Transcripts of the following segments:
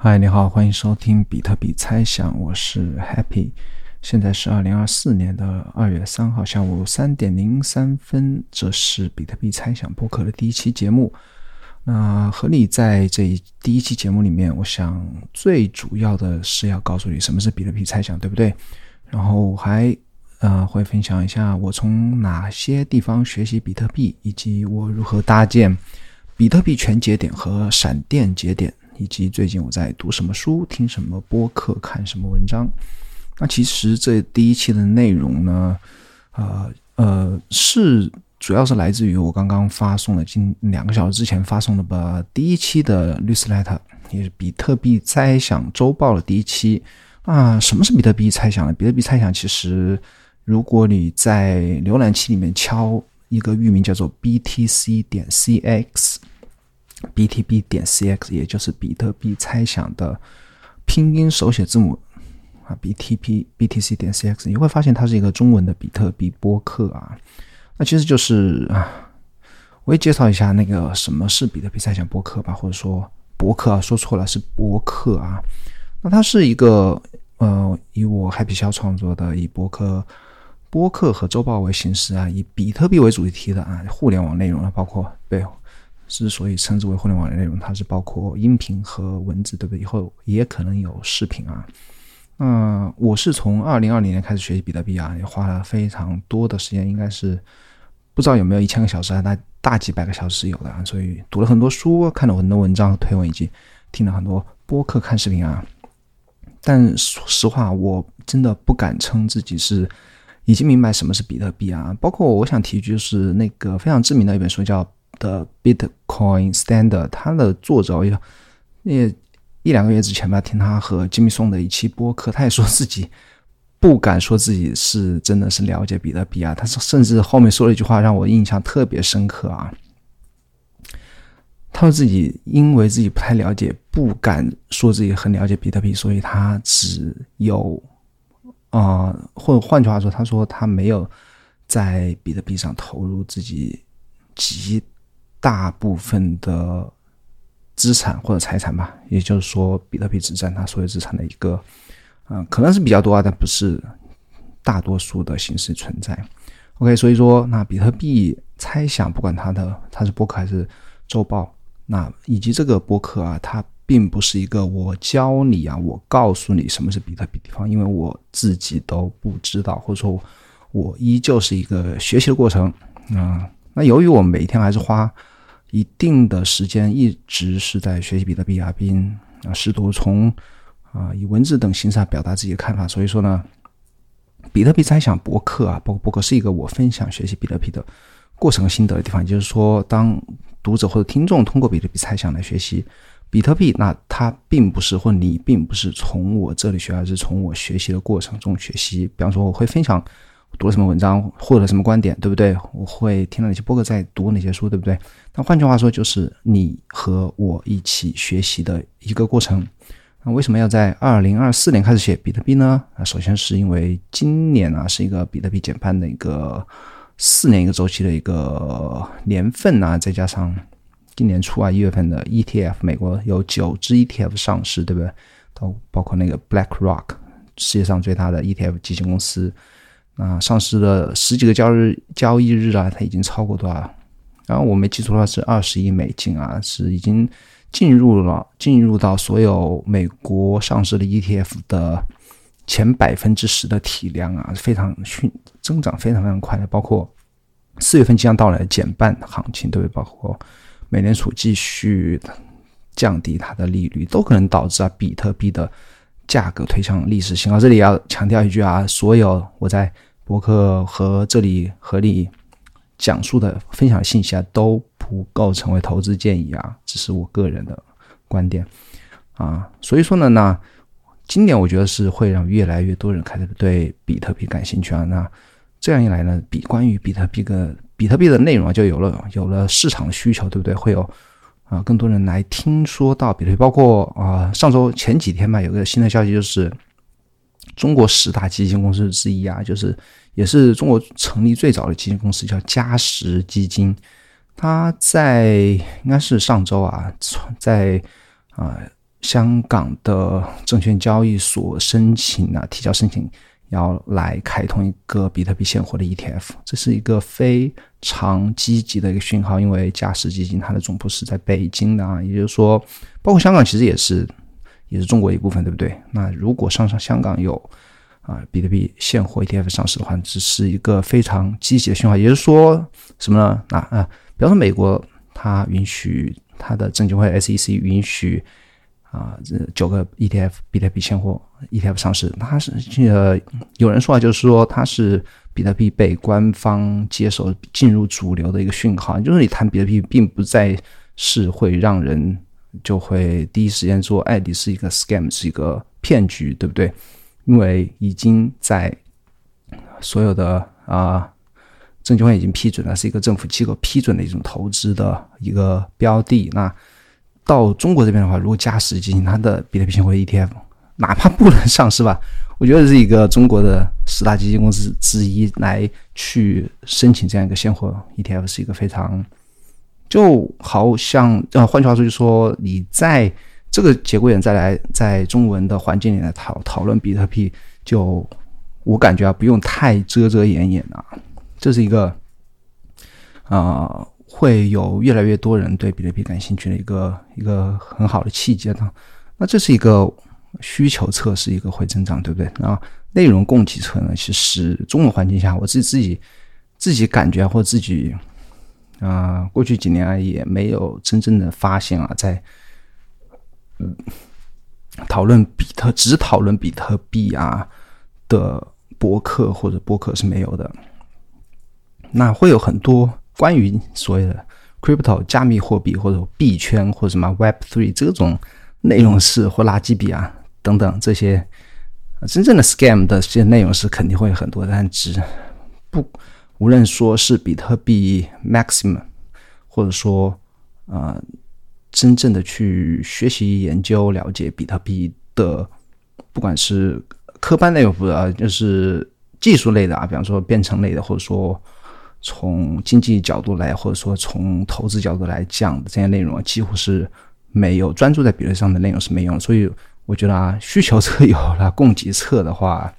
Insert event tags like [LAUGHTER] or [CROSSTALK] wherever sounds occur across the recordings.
嗨，你好，欢迎收听比特币猜想，我是 Happy。现在是二零二四年的二月三号下午三点零三分，这是比特币猜想播客的第一期节目。那和你在这一第一期节目里面，我想最主要的是要告诉你什么是比特币猜想，对不对？然后还呃会分享一下我从哪些地方学习比特币，以及我如何搭建比特币全节点和闪电节点。以及最近我在读什么书、听什么播客、看什么文章。那其实这第一期的内容呢，呃呃，是主要是来自于我刚刚发送的，近两个小时之前发送的吧，第一期的 newsletter，也是比特币猜想周报的第一期。啊，什么是比特币猜想呢？比特币猜想其实，如果你在浏览器里面敲一个域名叫做 BTC 点 CX。BTB 点 CX，也就是比特币猜想的拼音手写字母啊，BTP BTC 点 CX，你会发现它是一个中文的比特币播客啊。那其实就是啊，我也介绍一下那个什么是比特币猜想播客吧，或者说博客啊，说错了是播客啊。那它是一个呃，以我 Happy 肖创作的以博客、播客和周报为形式啊，以比特币为主题的啊，互联网内容啊，包括对。之所以称之为互联网的内容，它是包括音频和文字，对不对？以后也可能有视频啊。那我是从二零二零年开始学习比特币啊，也花了非常多的时间，应该是不知道有没有一千个小时啊，大大几百个小时有的啊。所以读了很多书，看了很多文章、推文，以及听了很多播客、看视频啊。但说实话，我真的不敢称自己是已经明白什么是比特币啊。包括我想提一句，就是那个非常知名的一本书叫。的 Bitcoin Standard，它的作者也也一两个月之前吧，听他和吉米松的一期播客，他也说自己不敢说自己是真的是了解比特币啊。他甚至后面说了一句话，让我印象特别深刻啊。他说自己因为自己不太了解，不敢说自己很了解比特币，所以他只有啊，或者换句话说，他说他没有在比特币上投入自己极。大部分的资产或者财产吧，也就是说，比特币只占它所有资产的一个，嗯，可能是比较多啊，但不是大多数的形式存在。OK，所以说，那比特币猜想，不管它的它是播客还是周报，那以及这个播客啊，它并不是一个我教你啊，我告诉你什么是比特币地方，因为我自己都不知道，或者说，我依旧是一个学习的过程啊。那由于我每天还是花一定的时间，一直是在学习比特币啊，并试图从啊以文字等形式表达自己的看法，所以说呢，比特币猜想博客啊，包括博客是一个我分享学习比特币的过程和心得的地方。也就是说，当读者或者听众通过比特币猜想来学习比特币，那它并不是或你并不是从我这里学，而是从我学习的过程中学习。比方说，我会分享。读了什么文章，获得了什么观点，对不对？我会听了哪些播客，在读哪些书，对不对？那换句话说，就是你和我一起学习的一个过程。那为什么要在二零二四年开始写比特币呢？啊，首先是因为今年啊是一个比特币减半的一个四年一个周期的一个年份啊，再加上今年初啊一月份的 ETF，美国有九只 ETF 上市，对不对？都包括那个 BlackRock，世界上最大的 ETF 基金公司。啊，上市的十几个交易，交易日啊，它已经超过多少？然后我没记错的话是二十亿美金啊，是已经进入了进入到所有美国上市的 ETF 的前百分之十的体量啊，非常迅增长非常非常快的。包括四月份即将到来的减半行情，对不对？包括美联储继续降低它的利率，都可能导致啊比特币的价格推向历史新高。这里要强调一句啊，所有我在博客和这里和你讲述的分享信息啊，都不构成为投资建议啊，只是我个人的观点啊。所以说呢，那今年我觉得是会让越来越多人开始对比特币感兴趣啊。那这样一来呢，比关于比特币的比特币的内容，就有了有了市场需求，对不对？会有啊更多人来听说到比特币，包括啊上周前几天吧，有个新的消息就是。中国十大基金公司之一啊，就是也是中国成立最早的基金公司，叫嘉实基金。它在应该是上周啊，在啊香港的证券交易所申请啊，提交申请，要来开通一个比特币现货的 ETF，这是一个非常积极的一个讯号。因为嘉实基金它的总部是在北京的啊，也就是说，包括香港其实也是也是中国一部分，对不对？那如果上上香港有啊比特币现货 ETF 上市的话，这是一个非常积极的讯号。也就是说什么呢？那啊，比方说美国，它允许它的证监会 SEC 允许。啊，这九个 ETF 比特币现货 ETF 上市，它是呃，有人说啊，就是说它是比特币被官方接受进入主流的一个讯号，就是你谈比特币，并不再是会让人就会第一时间说，哎，你是一个 scam，是一个骗局，对不对？因为已经在所有的啊证监会已经批准了，是一个政府机构批准的一种投资的一个标的，那。到中国这边的话，如果加实基金它的比特币现货 ETF，哪怕不能上市吧，我觉得是一个中国的十大基金公司之一来去申请这样一个现货 ETF，是一个非常就好像呃，换句话说，就说你在这个节骨眼再来在中文的环境里来讨讨论比特币，就我感觉啊，不用太遮遮掩掩啊，这是一个啊。会有越来越多人对比特币感兴趣的一个一个很好的契机的，那这是一个需求侧是一个会增长，对不对？那内容供给侧呢？其实中文环境下，我自己自己自己感觉或自己啊，过去几年啊也没有真正的发现啊，在讨论比特只讨论比特币啊的博客或者博客是没有的，那会有很多。关于所谓的 crypto 加密货币或者币圈或者什么 Web Three 这种内容是或垃圾币啊等等这些真正的 scam 的这些内容是肯定会很多，但只不无论说是比特币 maximum，或者说呃真正的去学习研究了解比特币的，不管是科班内容不啊，就是技术类的啊，比方说编程类的，或者说。从经济角度来，或者说从投资角度来讲的这些内容，几乎是没有专注在比特上的内容是没用。所以我觉得啊，需求侧有了，供给侧的话，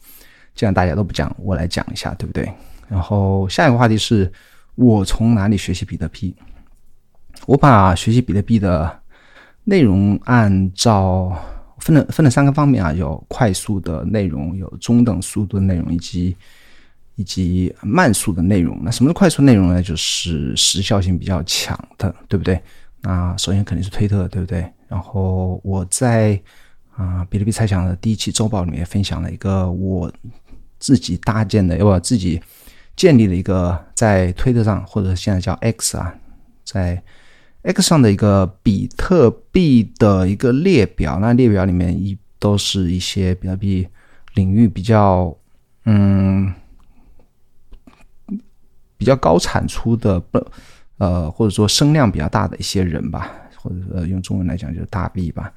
既然大家都不讲，我来讲一下，对不对？然后下一个话题是我从哪里学习比特币？我把学习比特币的内容按照分了分了三个方面啊，有快速的内容，有中等速度的内容，以及。以及慢速的内容，那什么是快速内容呢？就是时效性比较强的，对不对？那首先肯定是推特，对不对？然后我在啊比特币猜想的第一期周报里面分享了一个我自己搭建的，要我自己建立了一个在推特上或者现在叫 X 啊，在 X 上的一个比特币的一个列表。那列表里面一都是一些比特币领域比较嗯。比较高产出的不，呃，或者说声量比较大的一些人吧，或者说用中文来讲就是大 B 吧。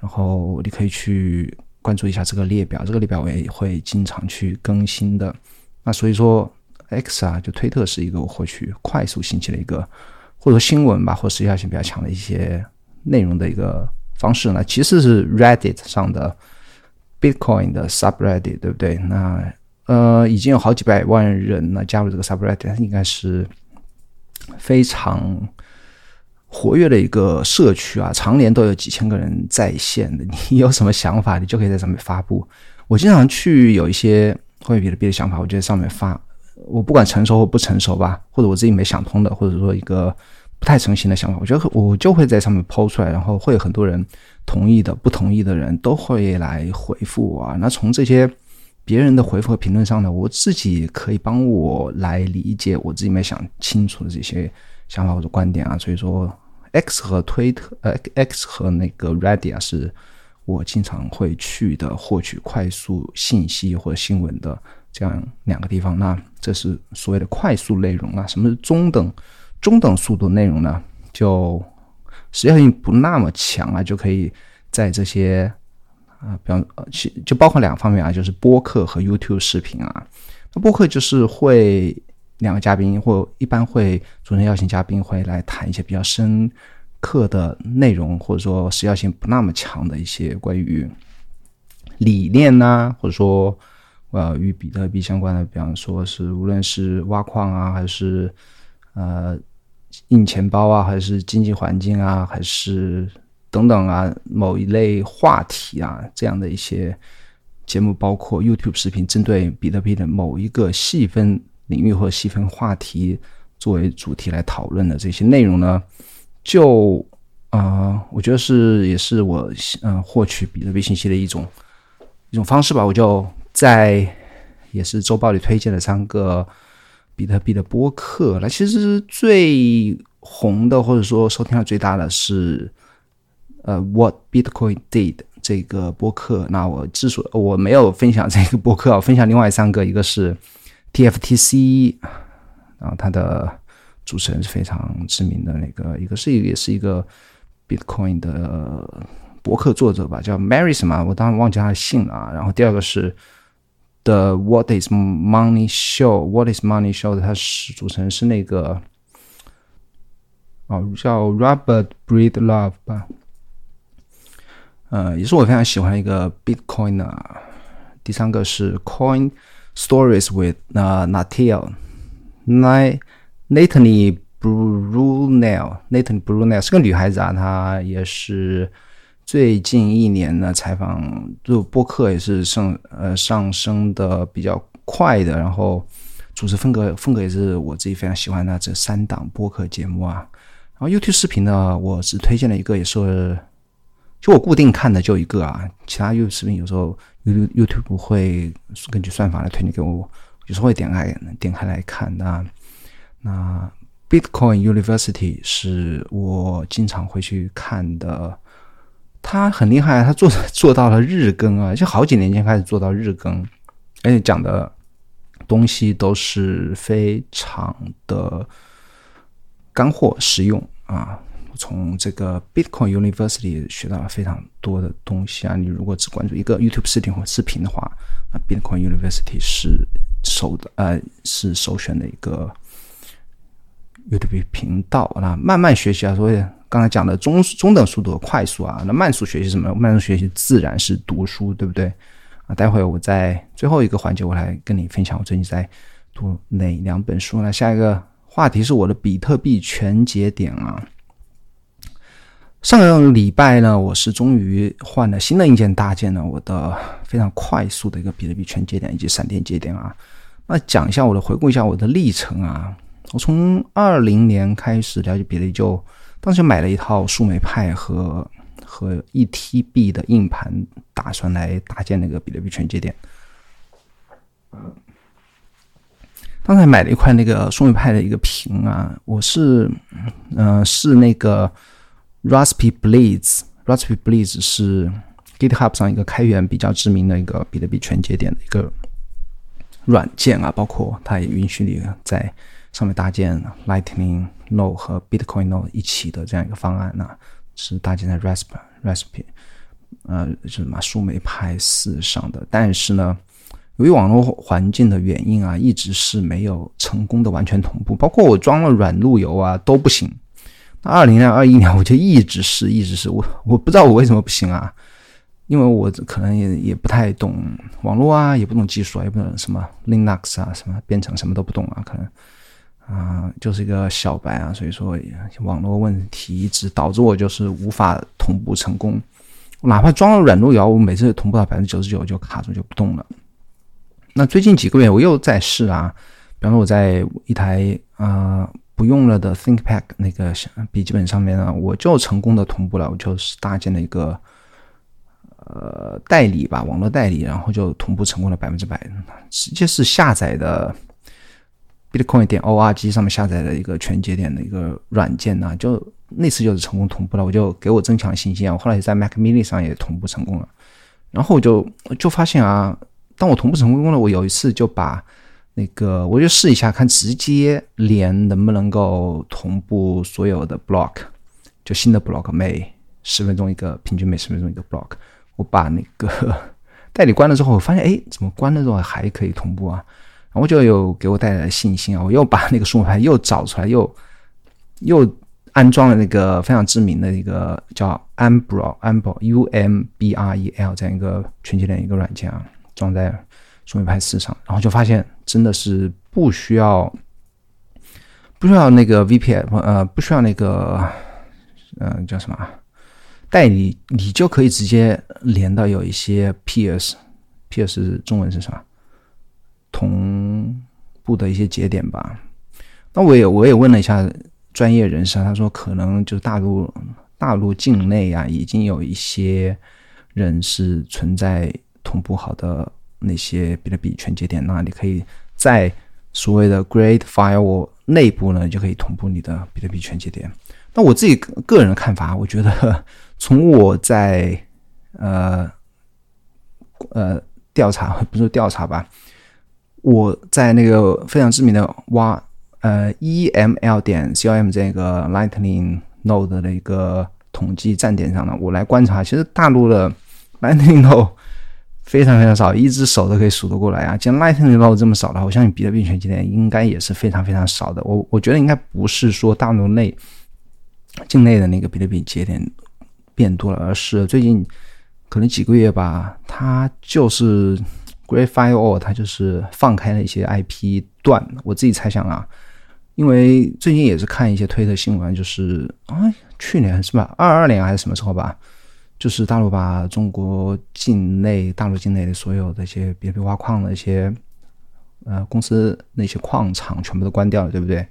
然后你可以去关注一下这个列表，这个列表我也会经常去更新的。那所以说，X 啊，就推特是一个我获取快速信息的一个，或者说新闻吧，或时效性比较强的一些内容的一个方式呢。其次是 Reddit 上的 Bitcoin 的 Subreddit，对不对？那呃，已经有好几百万人呢加入这个 Subreddit，应该是非常活跃的一个社区啊，常年都有几千个人在线的。[LAUGHS] 你有什么想法，你就可以在上面发布。我经常去有一些关于比特币的想法，我就在上面发。我不管成熟或不成熟吧，或者我自己没想通的，或者说一个不太成型的想法，我觉得我就会在上面抛出来，然后会有很多人同意的、不同意的人都会来回复我啊。那从这些。别人的回复和评论上呢，我自己可以帮我来理解我自己没想清楚的这些想法或者观点啊，所以说 X 和推特呃 X 和那个 Reddit 啊，是我经常会去的获取快速信息或者新闻的这样两个地方。那这是所谓的快速内容啊，什么是中等中等速度内容呢？就时效性不那么强啊，就可以在这些。啊，比方呃，其就包括两个方面啊，就是播客和 YouTube 视频啊。那播客就是会两个嘉宾或一般会主持人邀请嘉宾会来谈一些比较深刻的内容或者说时效性不那么强的一些关于理念呐，或者说呃与比特币相关的，比方说是无论是挖矿啊，还是呃印钱包啊，还是经济环境啊，还是等等啊某一类话题啊这样的一些节目，包括 YouTube 视频，针对比特币的某一个细分领域或细分话题作为主题来讨论的这些内容呢？就啊，我觉得是也是我嗯获取比特币信息的一种一种方式吧。我就在也是周报里推荐了三个比特币的播客。那其实最红的或者说收听量最大的是呃 What Bitcoin Did 这个播客。那我之所我没有分享这个播客，我分享另外三个，一个是 TFTC，然后它的。主持人是非常知名的那个，一个是也是一个 Bitcoin 的博客作者吧，叫 Mary 什么，我当然忘记他的姓了啊。然后第二个是The What Is Money Show，What Is Money Show，他是主持人是那个哦叫 Robert Breedlove 吧，呃，也是我非常喜欢一个 Bitcoin 啊。第三个是 Coin Stories with 呃 Natil Nine。Natalie Brunel，Natalie Brunel 是个女孩子啊，她也是 最近一年呢采访就播客也是上呃上升的比较快的，然后主持风格风格也是我自己非常喜欢的这三档播客节目啊。然后 YouTube 视频呢，我只推荐了一个，也是就我固定看的就一个啊，其他 YouTube 视频有时候 YouTube YouTube 会根据算法来推荐给我，有时候会点开点开来看的。那 Bitcoin University 是我经常会去看的，他很厉害，他做 [LAUGHS] 做到了日更啊，就好几年前开始做到日更，而且讲的东西都是非常的干货实用啊。我从这个 Bitcoin University 学到了非常多的东西啊。你如果只关注一个 YouTube 视频或视频的话，那 Bitcoin University 是首的呃是首选的一个。YouTube 频道那慢慢学习啊，所以刚才讲的中中等速度快速啊，那慢速学习什么？慢速学习自然是读书，对不对？啊，待会我在最后一个环节，我来跟你分享我最近在读哪两本书。那下一个话题是我的比特币全节点啊。上个礼拜呢，我是终于换了新的硬件搭建了我的非常快速的一个比特币全节点以及闪电节点啊。那讲一下我的回顾一下我的历程啊。我从二零年开始了解比特币，就当时买了一套树莓派和和一 TB 的硬盘，打算来搭建那个比特币全节点。刚才买了一块那个树莓派的一个屏啊，我是嗯是那个 Raspberry Blitz，Raspberry Blitz 是 GitHub 上一个开源比较知名的一个比特币全节点的一个软件啊，包括它也允许你在上面搭建 Lightning Node 和 Bitcoin Node 一起的这样一个方案呢，是搭建在 Raspberry Raspberry，呃，就是什么树莓派四上的。但是呢，由于网络环境的原因啊，一直是没有成功的完全同步，包括我装了软路由啊都不行。那二零年、二一年我就一直是，一直是我我不知道我为什么不行啊，因为我可能也也不太懂网络啊，也不懂技术啊，也不懂什么 Linux 啊，什么编程什么都不懂啊，可能。啊，就是一个小白啊，所以说网络问题一直导致我就是无法同步成功。哪怕装了软路由，我每次同步到百分之九十九就卡住就不动了。那最近几个月我又在试啊，比方说我在一台啊不用了的 ThinkPad 那个笔记本上面呢，我就成功的同步了，我就是搭建了一个呃代理吧，网络代理，然后就同步成功了百分之百，直接是下载的。Bitcoin 点 org 上面下载的一个全节点的一个软件呢，就那次就是成功同步了，我就给我增强信心啊。我后来也在 Mac Mini 上也同步成功了，然后我就就发现啊，当我同步成功了，我有一次就把那个我就试一下看，直接连能不能够同步所有的 block，就新的 block 每十分钟一个，平均每十分钟一个 block。我把那个 [LAUGHS] 代理关了之后，我发现哎，怎么关了之后还可以同步啊？然后就有给我带来信心啊！我又把那个数据牌又找出来，又又安装了那个非常知名的一个叫 Umbrel，Umbrel，U M B R E L 这样一个全节点一个软件啊，装在数位派四上，然后就发现真的是不需要不需要那个 VPN，呃，不需要那个，嗯，叫什么代理，你就可以直接连到有一些 Peers，Peers 中文是什么？同步的一些节点吧。那我也我也问了一下专业人士，他说可能就大陆大陆境内啊，已经有一些人是存在同步好的那些比特币全节点，那你可以在所谓的 Great Firewall 内部呢，就可以同步你的比特币全节点。那我自己个人的看法，我觉得从我在呃呃调查不是调查吧，我在那个非常知名的挖。呃，EML 点 COM 这个 Lightning Node 的一个统计站点上呢，我来观察，其实大陆的 Lightning Node 非常非常少，一只手都可以数得过来啊。既然 Lightning Node 这么少的话，我相信比特币全节点应该也是非常非常少的。我我觉得应该不是说大陆内境内的那个比特币节点变多了，而是最近可能几个月吧，它就是 Great Firewall，它就是放开了一些 IP 段。我自己猜想啊。因为最近也是看一些推特新闻，就是啊，去年是吧，二二年还是什么时候吧，就是大陆把中国境内、大陆境内的所有的一些比特币挖矿的一些呃公司那些矿场全部都关掉了，对不对？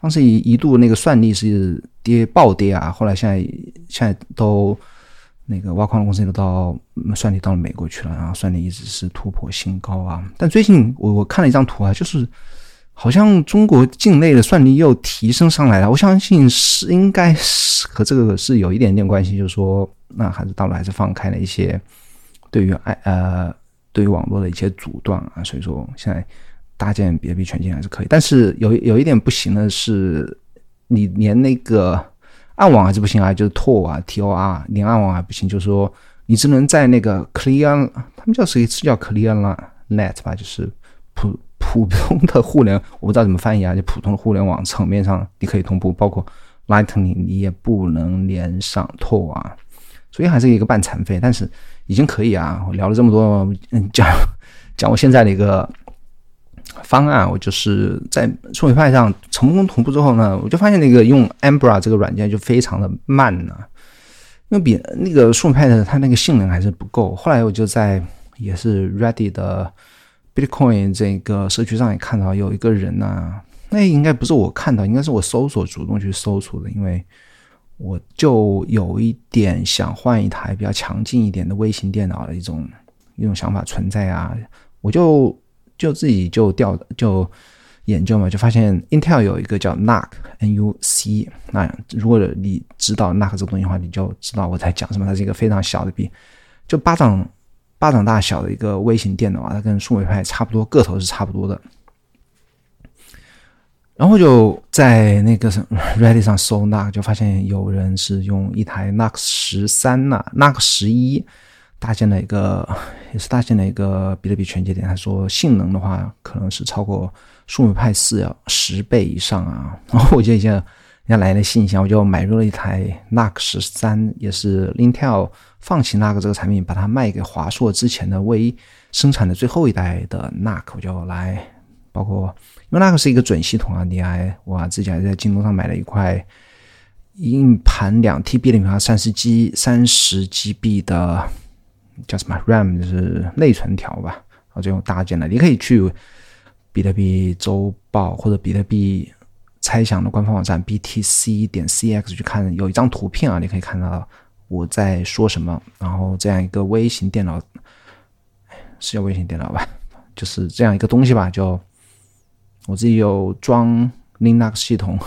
当时一一度那个算力是跌暴跌啊，后来现在现在都那个挖矿的公司都到算力到了美国去了，然后算力一直是突破新高啊。但最近我我看了一张图啊，就是。好像中国境内的算力又提升上来了，我相信是应该是和这个是有一点点关系，就是说，那还是大陆还是放开了一些对于爱呃对于网络的一些阻断啊，所以说现在搭建比特币全境还是可以，但是有有一点不行的是，你连那个暗网还是不行啊，就是 Tor 啊 T O R 连暗网还不行，就是说你只能在那个 Clear，他们叫谁是叫 Clear Net 吧，就是普。普通的互联，我不知道怎么翻译啊，就普通的互联网层面上，你可以同步，包括 Lightning，你也不能连上 Tor 啊，所以还是一个半残废，但是已经可以啊。我聊了这么多，嗯，讲讲我现在的一个方案，我就是在数位派上成功同步之后呢，我就发现那个用 Ambra 这个软件就非常的慢呢，因为比那个数位派的它那个性能还是不够。后来我就在也是 Ready 的。Bitcoin 这个社区上也看到有一个人呐，那应该不是我看到，应该是我搜索主动去搜索的，因为我就有一点想换一台比较强劲一点的微型电脑的一种一种想法存在啊，我就就自己就调就研究嘛，就发现 Intel 有一个叫 NUC，那如果你知道 NUC 这个东西的话，你就知道我在讲什么，它是一个非常小的笔，就巴掌。巴掌大小的一个微型电脑啊，它跟数位派差不多，个头是差不多的。然后就在那个什 Reddit 上搜，那就发现有人是用一台 NUC 十三呐，NUC 十一搭建了一个，[LAUGHS] 也是搭建了一个比特币全节点。他说性能的话，可能是超过数位派四要十倍以上啊。然 [LAUGHS] 后我就已经人家来了信息，我就买入了一台 NUC 十三，也是 Intel。放弃 NUC 这个产品，把它卖给华硕之前的唯一生产的最后一代的 NUC，我就来，包括因为 NUC 是一个准系统啊，你还我自己还在京东上买了一块硬盘两 TB 的硬盘，三十 G 三十 GB 的叫什么 RAM 就是内存条吧，然后就用搭建的。你可以去比特币周报或者比特币猜想的官方网站 BTC 点 CX 去看，有一张图片啊，你可以看到。我在说什么？然后这样一个微型电脑，是叫微型电脑吧？就是这样一个东西吧。就我自己有装 Linux 系统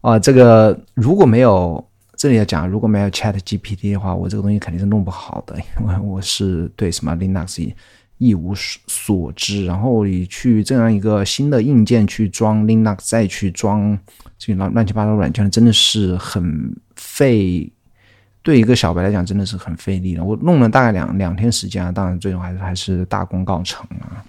啊。这个如果没有这里要讲，如果没有 Chat GPT 的话，我这个东西肯定是弄不好的，[LAUGHS] 因为我是对什么 Linux 一无所所知。然后你去这样一个新的硬件去装 Linux，再去装这乱乱七八糟软件，真的是很费。对一个小白来讲，真的是很费力的。我弄了大概两两天时间啊，当然最终还是还是大功告成啊。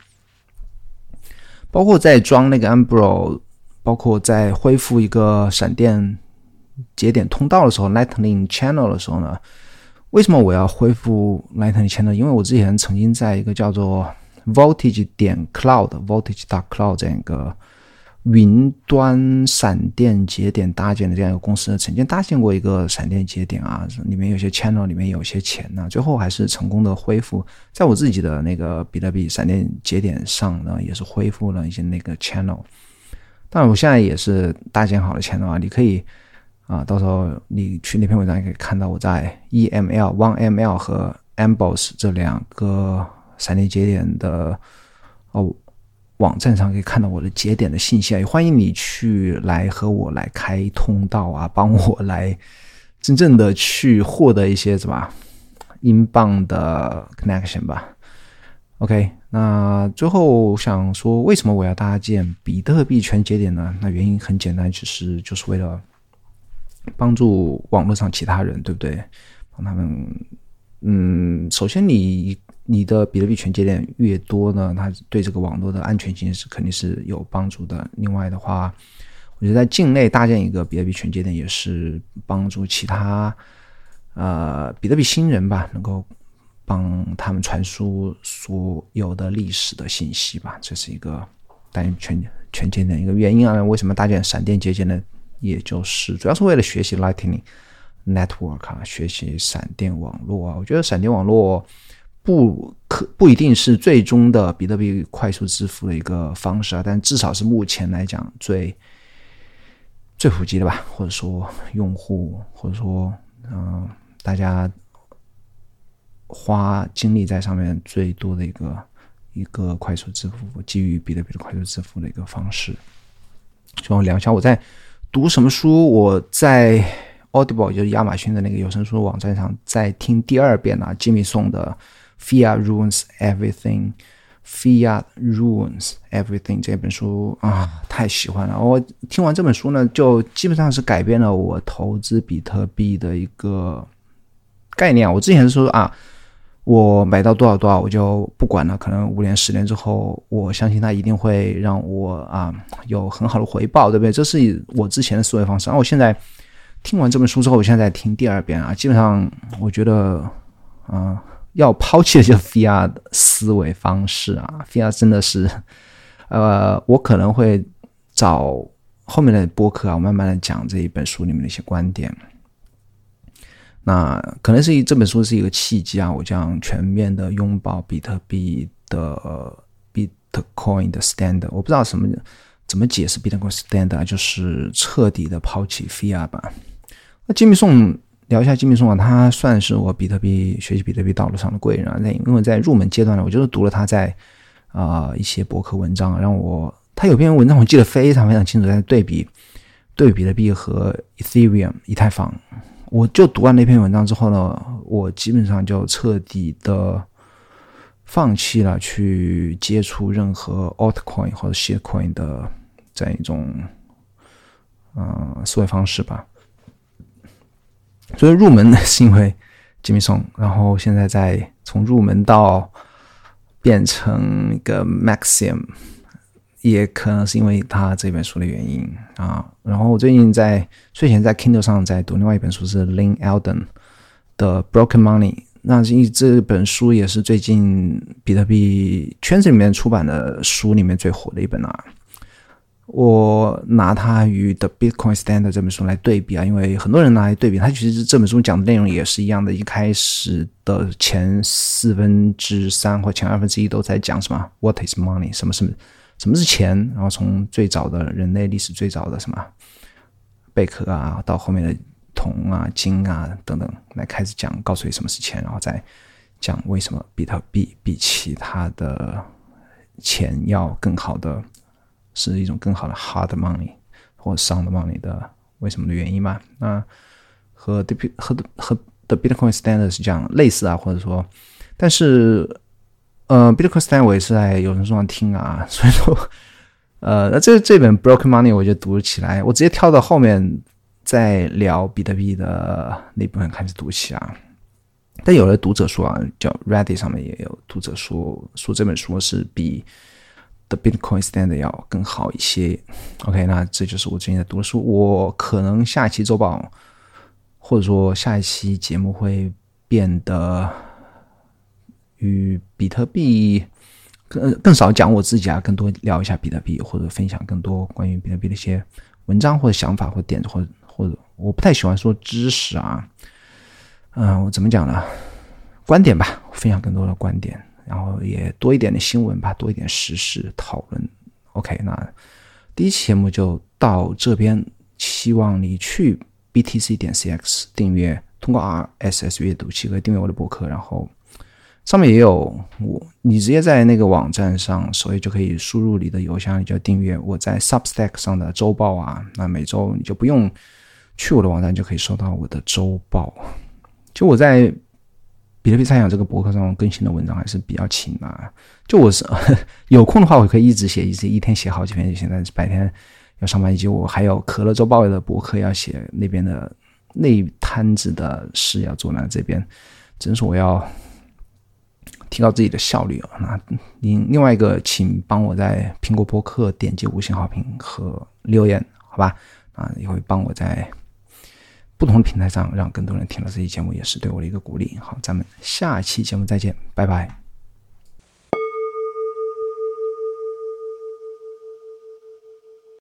包括在装那个 Umbro，包括在恢复一个闪电节点通道的时候，Lightning Channel 的时候呢，为什么我要恢复 Lightning Channel？因为我之前曾经在一个叫做 Voltage 点 Cloud，Voltage 点 Cloud 这样一个云端闪电节点搭建的这样一个公司呢，曾经搭建过一个闪电节点啊，里面有些 channel，里面有些钱呢，最后还是成功的恢复，在我自己的那个比特币闪电节点上呢，也是恢复了一些那个 channel。但，我现在也是搭建好了 channel 啊，你可以啊，到时候你去那篇文章也可以看到我在 EML、OneML 和 Ambos 这两个闪电节点的哦网站上可以看到我的节点的信息啊，也欢迎你去来和我来开通道啊，帮我来真正的去获得一些什么英镑的 connection 吧。OK，那最后想说，为什么我要搭建比特币全节点呢？那原因很简单，其实就是为了帮助网络上其他人，对不对？帮他们，嗯，首先你你的比特币全节点越多呢，它对这个网络的安全性是肯定是有帮助的。另外的话，我觉得在境内搭建一个比特币全节点，也是帮助其他呃比特币新人吧，能够。帮他们传输所有的历史的信息吧，这是一个搭建全全节点一个原因啊。为什么搭建闪电节点呢？也就是主要是为了学习 Lightning Network 啊，学习闪电网络啊。我觉得闪电网络不可不一定是最终的比特币快速支付的一个方式啊，但至少是目前来讲最最普及的吧，或者说用户或者说嗯大家。花精力在上面最多的一个一个快速支付，基于比特币的快速支付的一个方式。就聊一下我在读什么书，我在 Audible 就是亚马逊的那个有声书网站上在听第二遍啊，Jimmy 送的《Fiat Ruins Everything》，《Fiat Ruins Everything》这本书啊，太喜欢了。我听完这本书呢，就基本上是改变了我投资比特币的一个概念。我之前是说啊。我买到多少多少，我就不管了。可能五年、十年之后，我相信它一定会让我啊有很好的回报，对不对？这是我之前的思维方式。然后我现在听完这本书之后，我现在在听第二遍啊，基本上我觉得，啊，要抛弃的就是 Fiat 思维方式啊，Fiat 真的是，呃，我可能会找后面的播客啊，慢慢的讲这一本书里面的一些观点。那可能是这本书是一个契机啊，我将全面的拥抱比特币的 Bitcoin 的 standard。我不知道什么怎么解释 Bitcoin standard，就是彻底的抛弃 Fiat 吧。那金密颂聊一下金密颂啊，他算是我比特币学习比特币道路上的贵人啊。那因为在入门阶段呢，我就是读了他在啊一些博客文章，让我他有篇文章我记得非常非常清楚，在对比对比特币和 Ethereum 以太坊。我就读完那篇文章之后呢，我基本上就彻底的放弃了去接触任何 altcoin 或者 shitcoin 的这样一种嗯思维方式吧。所以入门是因为 Jimmy Song，然后现在在从入门到变成一个 Maxim。也可能是因为他这本书的原因啊。然后我最近在睡前在 Kindle 上在读另外一本书，是 Lin Alden 的《Broken Money》。那这这本书也是最近比特币圈子里面出版的书里面最火的一本啊。我拿它与《The Bitcoin Standard》这本书来对比啊，因为很多人拿来对比，它其实这本书讲的内容也是一样的。一开始的前四分之三或前二分之一都在讲什么 “What is money”，什么什么。什么是钱？然后从最早的人类历史最早的什么贝壳啊，到后面的铜啊、金啊等等，来开始讲，告诉你什么是钱，然后再讲为什么比特币比其他的钱要更好的，是一种更好的 hard money 或 sound money 的为什么的原因嘛？那和 the 和和 the Bitcoin Standard 是这样类似啊，或者说，但是。呃，Bitcoin Stand 我也是在有声书上听啊，[LAUGHS] 所以说，呃，那这这本 Broken Money 我就读起来，我直接跳到后面再聊比特币的那部分开始读起啊。但有的读者说啊，叫 Reddit 上面也有读者说，说这本书是比 The Bitcoin Standard 要更好一些。OK，那这就是我最近在读的书。我可能下一期周报，或者说下一期节目会变得与比特币更更少讲我自己啊，更多聊一下比特币，或者分享更多关于比特币的一些文章或者想法或点子，或者或者我不太喜欢说知识啊，嗯，我怎么讲呢？观点吧，分享更多的观点。然后也多一点的新闻吧，多一点时事讨论。OK，那第一期节目就到这边。希望你去 BTC 点 CX 订阅，通过 RSS 阅读器可以订阅我的博客。然后上面也有我，你直接在那个网站上，所以就可以输入你的邮箱，你就订阅我在 Substack 上的周报啊。那每周你就不用去我的网站，就可以收到我的周报。就我在。比特币猜想这个博客上更新的文章还是比较勤啊。就我是 [LAUGHS] 有空的话，我可以一直写，一直一天写好几篇。现在白天要上班，以及我还有可乐周报的博客要写，那边的那摊子的事要做呢。这边真是我要提高自己的效率啊。那另另外一个，请帮我在苹果播客点击五星好评和留言，好吧？啊，也会帮我在。不同的平台上，让更多人听到这期节目，也是对我的一个鼓励。好，咱们下期节目再见，拜拜。